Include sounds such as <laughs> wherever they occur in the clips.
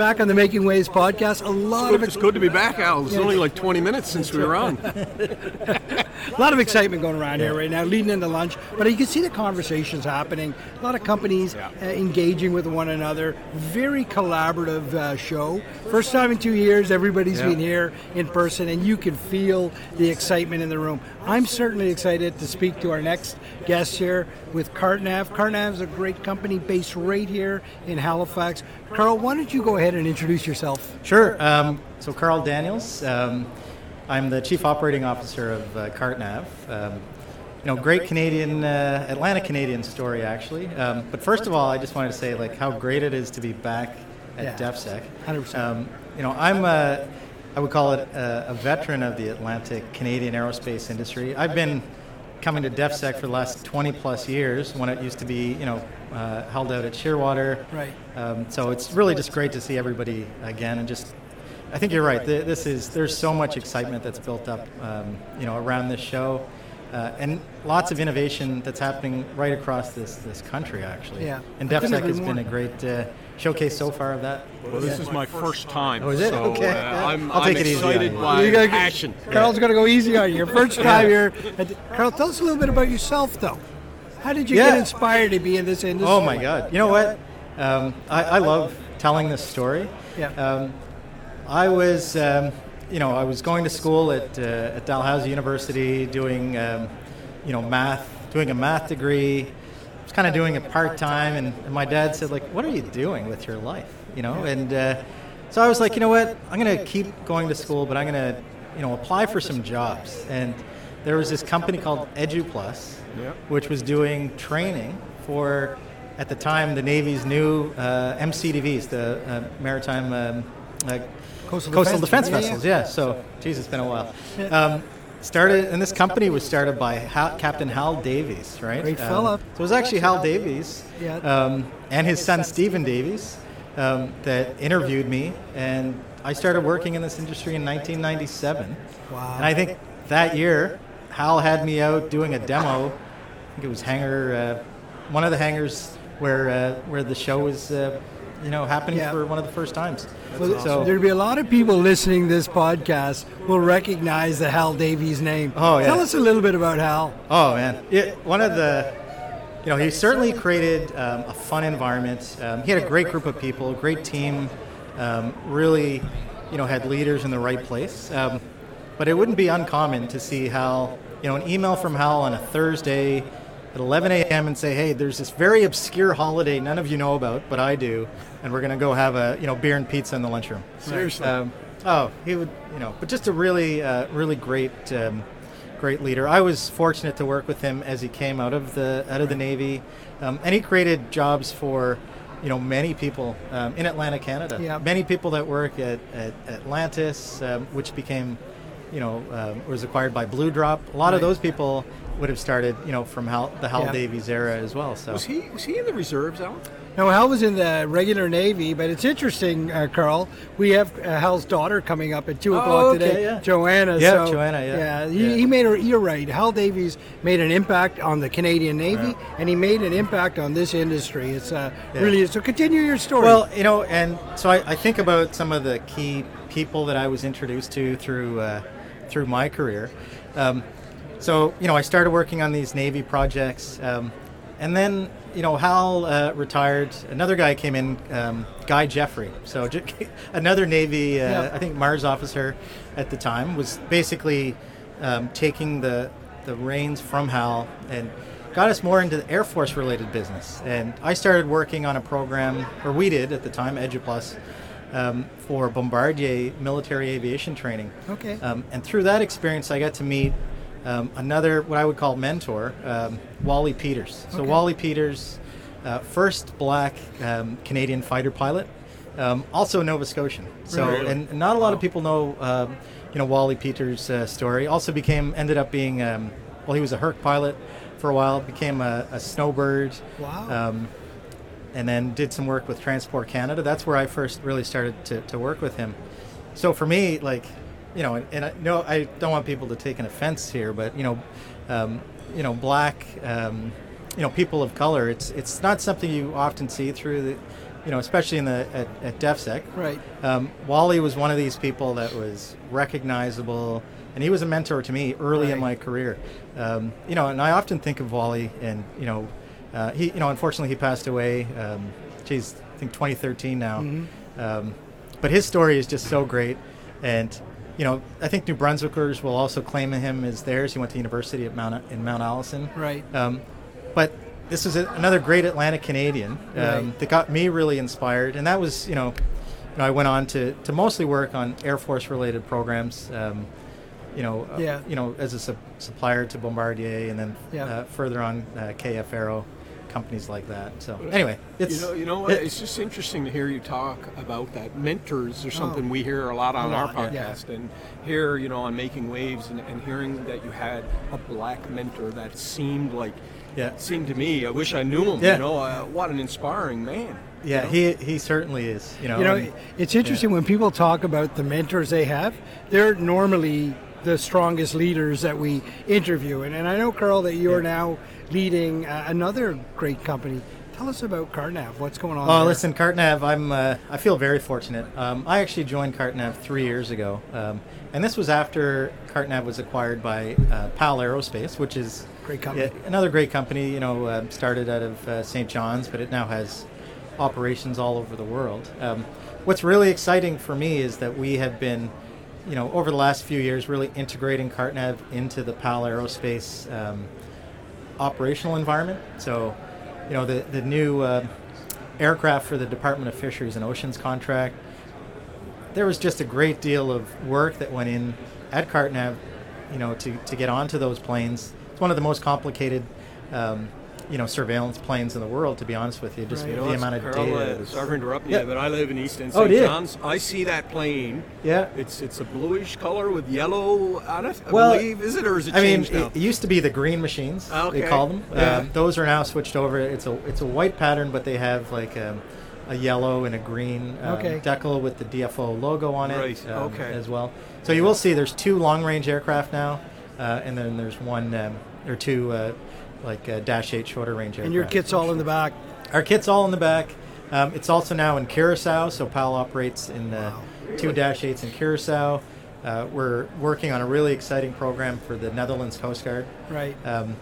All right, we're back on the Making Waves podcast. A lot of It's good to be back, Al. It's only like 20 minutes since we were on. <laughs> a lot of excitement going around here right now, leading into lunch. But you can see the conversations happening. A lot of companies Yeah. uh, engaging with one another. Very collaborative uh, show. First time in two years, everybody's Yeah. been here in person, and you can feel the excitement in the room. I'm certainly excited to speak to our next guest here with CarteNav. CarteNav is a great company based right here in Halifax. Carl, why don't you go ahead and introduce yourself? Sure. Um, so, Carl Daniels. Um, I'm the Chief Operating Officer of uh, CarteNav. Um, you know, great Canadian, uh, Atlantic Canadian story, actually. Um, but first of all, I just wanted to say, like, how great it is to be back at Yeah. DefSec. 100%. Um, you know, I'm a, I would call it a, a veteran of the Atlantic Canadian aerospace industry. I've been coming to DefSec for the last 20 plus years when it used to be, you know, uh, held out at Shearwater. Right. Um, so it's really just great to see everybody again, and just I think you're right. This is there's so much excitement that's built up, um, you know, around this show, uh, and lots of innovation that's happening right across this this country actually. Yeah. And I couldn't DefSec has been a great uh, showcase so far of that. Well, this is my first time. Oh, is it? So, Okay. uh, I'm, I'll take I'm it easy on excited you. by You gotta- passion. Carl's going to go easy on you. Your first time here. Carl, tell us a little bit about yourself, though. How did you get inspired to be in this industry? Oh my God! You know what? Um, I, I love telling this story. Yeah. Um, I was, um, you know, I was going to school at uh, at Dalhousie University, doing, um, you know, math, doing a math degree. I was kind of doing it part time, and, and my dad said, like, "What are you doing with your life?" You know, and uh, so I was like, you know what? I'm gonna keep going to school, but I'm gonna, you know, apply for some jobs. And there was this company called EduPlus, Yep. which was doing training for, at the time, the Navy's new uh, MCDVs, the uh, Maritime um, uh, Coastal Coastal, Defense, Defense, yeah, yeah. Vessels. Yeah. So, geez, it's been a while. Um, started, and this company was started by Hal, Captain Hal Davies, right? Great Um, fella. so it was actually Hal Davies um, and his son Stephen Davies um, that interviewed me, and I started working in this industry in 1997. Wow. And I think that year, Hal had me out doing a demo. I think it was hangar, uh, one of the hangars where uh, where the show was, uh, you know, happening Yeah. for one of the first times. Well, so there'd be a lot of people listening to this podcast will recognize the Hal Davies name. Oh, yeah. Tell us a little bit about Hal. Oh man, it, one of the, you know, he certainly created um, a fun environment. Um, he had a great group of people, great team. Um, really, you know, had leaders in the right place. Um, but it wouldn't be uncommon to see Hal, you know, an email from Hal on a Thursday at 11 a.m. and say, "Hey, there's this very obscure holiday none of you know about, but I do, and we're going to go have a, you know, beer and pizza in the lunchroom." Seriously. Um, oh, he would, you know, but just a really, uh, really great, um, great leader. I was fortunate to work with him as he came out of the out of the Navy, um, and he created jobs for, you know, many people um, in Atlantic, Canada. Yeah. Many people that work at, at Atlantis, um, which became, you know, um, was acquired by Blue Drop. A lot of those people would have started, you know, from Hal, the Hal Yeah. Davies era as well. So. Was he was he in the reserves, Alan? Now, Hal was in the regular Navy, but it's interesting, uh, Carl. We have uh, Hal's daughter coming up at 2 o'clock Oh, okay, today, yeah. Joanna. Yeah, so, Joanna, yeah. he, Yeah. he made a, you're right. Hal Davies made an impact on the Canadian Navy, and he made an impact on this industry. It's uh, Yeah. really, so continue your story. Well, you know, and so I, I think about some of the key people that I was introduced to through uh, through my career. Um, so you know, I started working on these Navy projects, um, and then you know, Hal uh, retired. Another guy came in, um, Guy Jeffrey. So <laughs> another Navy, uh, Yeah. I think Mars officer at the time was basically um, taking the the reins from Hal and got us more into the Air Force related business. And I started working on a program, or we did at the time, EduPlus, um, for Bombardier military aviation training. Okay. Um, and through that experience, I got to meet um, another, what I would call mentor, um, Wally Peters. So Okay. Wally Peters, uh, first black um, Canadian fighter pilot, um, also Nova Scotian. So, Really? and not a lot of people know, um, you know, Wally Peters' uh, story. Also became, ended up being, um, well, he was a Herc pilot for a while. Became a, a snowbird. Wow. Um, and then did some work with Transport Canada. That's where I first really started to, to work with him. So for me, like, you know, and, and I no, I don't want people to take an offense here, but you know, um, you know, black, um, you know people of color. It's it's not something you often see through the, you know, especially in the at, at DefSec. Right. Um, Wally was one of these people that was recognizable, and he was a mentor to me early Right. in my career. Um, you know, and I often think of Wally, and you know, uh, he, you know, unfortunately he passed away. Um, geez, I think 2013 now. Mm-hmm. Um, but his story is just so great, and you know, I think New Brunswickers will also claim him as theirs. He went to university at Mount in Mount Allison. Right. Um, but this is a, another great Atlantic Canadian um, Right. that got me really inspired, and that was, you know, you know, I went on to, to mostly work on Air Force related programs. Um, you know, uh, Yeah. you know, as a sup- supplier to Bombardier, and then Yeah. uh, further on uh, KF Aero, companies like that. So anyway, it's you know, you know what? it- it's just interesting to hear you talk about that. Mentors are something we hear a lot on Oh. A our lot, yeah. podcast, and here, you know, on Making Waves, and, and hearing that you had a black mentor that seemed like, Yeah. seemed to me. I wish I knew him. Yeah. You know, uh, what an inspiring man. yeah, you know? he he certainly is. You know, You know, and- it's interesting when people talk about the mentors they have, they're normally the strongest leaders that we interview. And, and I know, Carl, that you're now leading uh, another great company. Tell us about CarteNav. What's going on? Oh, there? listen, CarteNav, I'm uh, I feel very fortunate. Um, I actually joined CarteNav three years ago, um, and this was after CarteNav was acquired by uh, PAL Aerospace, which is Great company. yeah, another great company. You know, uh, started out of uh, St. John's, but it now has operations all over the world. Um, what's really exciting for me is that we have been, you know, over the last few years, really integrating CarteNav into the PAL Aerospace um, operational environment. So, you know, the the new uh, aircraft for the Department of Fisheries and Oceans contract. There was just a great deal of work that went in at CarteNav, you know, to, to get onto those planes. It's one of the most complicated, um, you know, surveillance planes in the world. To be honest with you, just Right. The amount of Carl, data. uh, sorry for interrupting Yeah. you, but I live in East End, Oh, St. you? John's. I see that plane. Yeah. It's it's a bluish color with yellow on it. I Well, believe. Is it or is it I mean, changed now? it, used to be the green machines. Okay. They call them. Yeah. Um, those are now switched over. It's a it's a white pattern, but they have like um, a yellow and a green um, Okay. decal with the DFO logo on it Right, um, okay. as well. So you will see there's two long range aircraft now, uh, and then there's one um, or two uh, like uh, Dash 8 shorter range aircraft. and your kit's all in the back. Our kit's all in the back. Um, it's also now in Curacao, so PAL operates in uh, two Dash 8s in Curacao. Uh, we're working on a really exciting program for the Netherlands Coast Guard. Right. Um,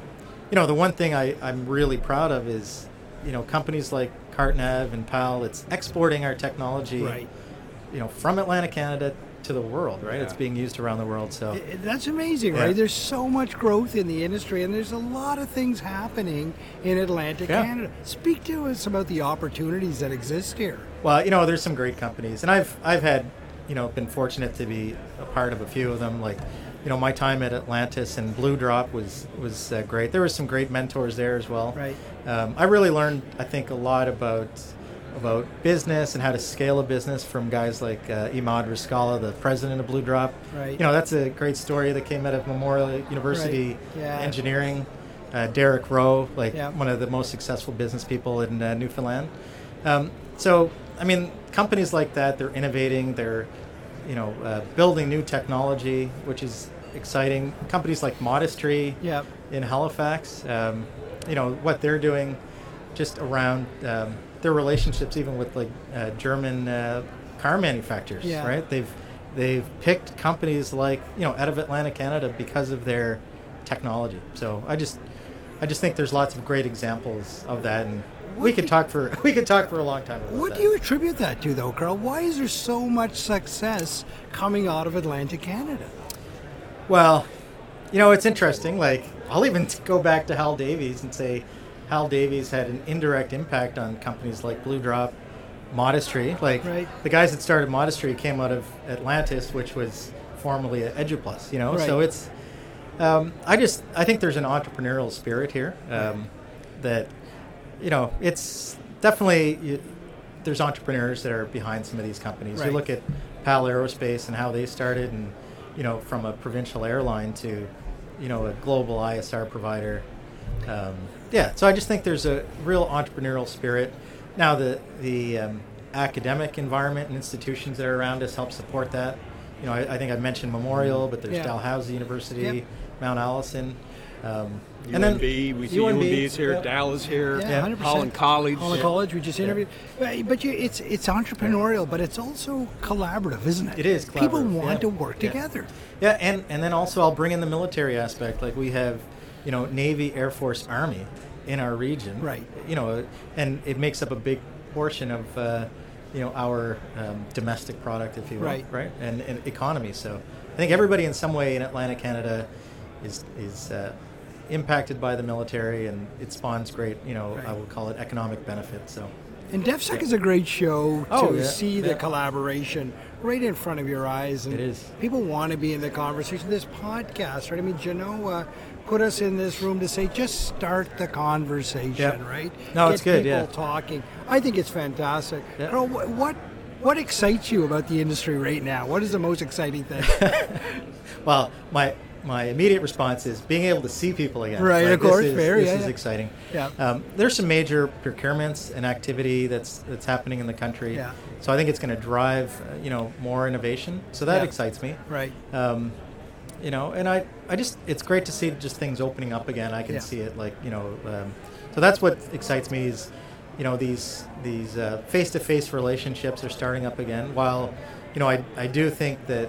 you know, the one thing I, I'm really proud of is, you know, companies like CarteNav and PAL, it's exporting our technology, Right. you know, from Atlantic Canada to the world, right? Yeah. It's being used around the world. So, I- That's amazing, Yeah. right? There's so much growth in the industry, and there's a lot of things happening in Atlantic Yeah. Canada. Speak to us about the opportunities that exist here. Well, you know, there's some great companies, and I've I've had, you know, been fortunate to be a part of a few of them. Like, you know, my time at Atlantis and Blue Drop was was uh, great. There were some great mentors there as well. Right. Um, I really learned, I think, a lot about about business and how to scale a business from guys like uh, Imad Riscala, the president of Blue Drop. Right. You know, that's a great story that came out of Memorial University Right. Yeah. Engineering. Uh, Derrick Rowe, like Yeah. one of the most successful business people in uh, Newfoundland. Um, so, I mean, companies like that, they're innovating, they're, you know, uh, building new technology, which is exciting. Companies like Modest Tree Yep. in Halifax, um, you know, what they're doing just around um, their relationships, even with like uh, German uh, car manufacturers, Yeah. right? They've they've picked companies like you know out of Atlantic Canada because of their technology. So I just I just think there's lots of great examples of that, and we could do- talk for <laughs> we could talk for a long time. About that. What that. do you attribute that to, though, Carl? Why is there so much success coming out of Atlantic Canada? Well, you know, it's interesting. Like, I'll even <laughs> go back to Hal Davies and say Hal Davies had an indirect impact on companies like Blue Drop, Modest Tree. Like, Right. the guys that started Modest Tree came out of Atlantis, which was formerly EduPlus, you know? So it's, um, I just, I think there's an entrepreneurial spirit here um, that, you know, it's definitely, you, there's entrepreneurs that are behind some of these companies. Right. You look at PAL Aerospace and how they started, and you know, from a provincial airline to, you know, a global ISR provider. Um, yeah, so I just think there's a real entrepreneurial spirit. Now, the the um, academic environment and institutions that are around us help support that. You know, I, I think I mentioned Memorial, but there's Yeah. Dalhousie University, Yep. Mount Allison. Um, UNB, we see UNB, UNB is here, yep. Dal is here, Yeah, 100%. Holland College. Holland College, we just interviewed. But, but you, it's it's entrepreneurial, but it's also collaborative, isn't it? It is People want yeah. to work Yeah. together. Yeah, and, and then also I'll bring in the military aspect. Like we have, you know, Navy, Air Force, Army in our region. Right. You know, and it makes up a big portion of, uh, you know, our um, domestic product, if you will. Right. Right. And, and economy. So I think everybody in some way in Atlantic Canada is is uh, impacted by the military, and it spawns great, you know, I Right. would call it economic benefit. So. And DefSec is a great show oh, to Oh, yeah, see the yeah. collaboration right in front of your eyes. And It is. People want to be in the conversation. This podcast, right? I mean, Genoa put us in this room to say, just start the conversation, Yeah. right? No, Get it's good, People yeah. talking. I think it's fantastic. Yeah. Carl, what, what what excites you about the industry right now? What is the most exciting thing? <laughs> Well, my my immediate response is being able to see people again. Right, Like, of course, This is, fair, this yeah, is yeah. exciting. Yeah. Um, there's some major procurements and activity that's that's happening in the country. Yeah. So I think it's going to drive uh, you know more innovation. So that Yeah. excites me. right. Um, you know, and I, I just it's great to see just things opening up again. I can see it like you know, um, so that's what excites me is, you know, these these uh, face-to-face relationships are starting up again. While, you know, I I do think that,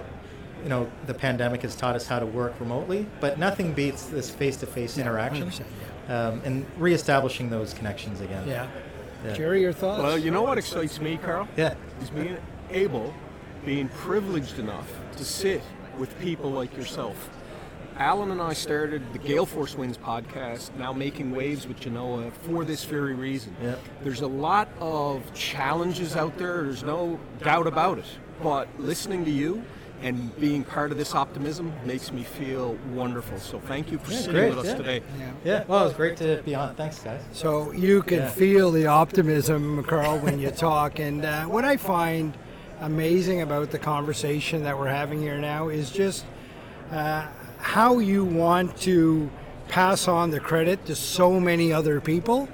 you know, the pandemic has taught us how to work remotely, but nothing beats this face-to-face interaction 100%, um, and reestablishing those connections again. Yeah. Yeah. Jerry, your thoughts? Well, you know what excites me, Carl? Yeah. Is being able, being privileged enough to sit with people like yourself. Alan and I started the Gale Force Winds podcast, now making waves with Genoa for this very reason. Yeah. There's a lot of challenges out there, there's no doubt about it. But listening to you and being part of this optimism makes me feel wonderful. So thank you for Yeah, sitting great, with us yeah. today. Yeah. Yeah. Well, it was great to be on. Thanks, guys. So you can Yeah. feel the optimism, Carl, when you talk. And uh, what I find amazing about the conversation that we're having here now is just uh, how you want to pass on the credit to so many other people.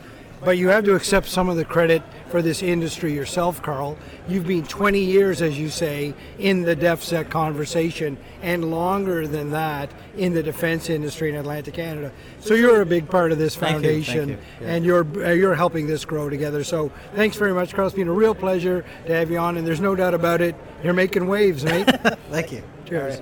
But you have to accept some of the credit for this industry yourself, Carl. You've been 20 years, as you say, in the DefSec conversation, and longer than that in the defense industry in Atlantic Canada. So you're a big part of this Thank you, thank foundation, you. Yeah. and you're uh, you're helping this grow together. So thanks very much, Carl. It's been a real pleasure to have you on, and there's no doubt about it. You're making waves, mate. <laughs> Thank you. Cheers.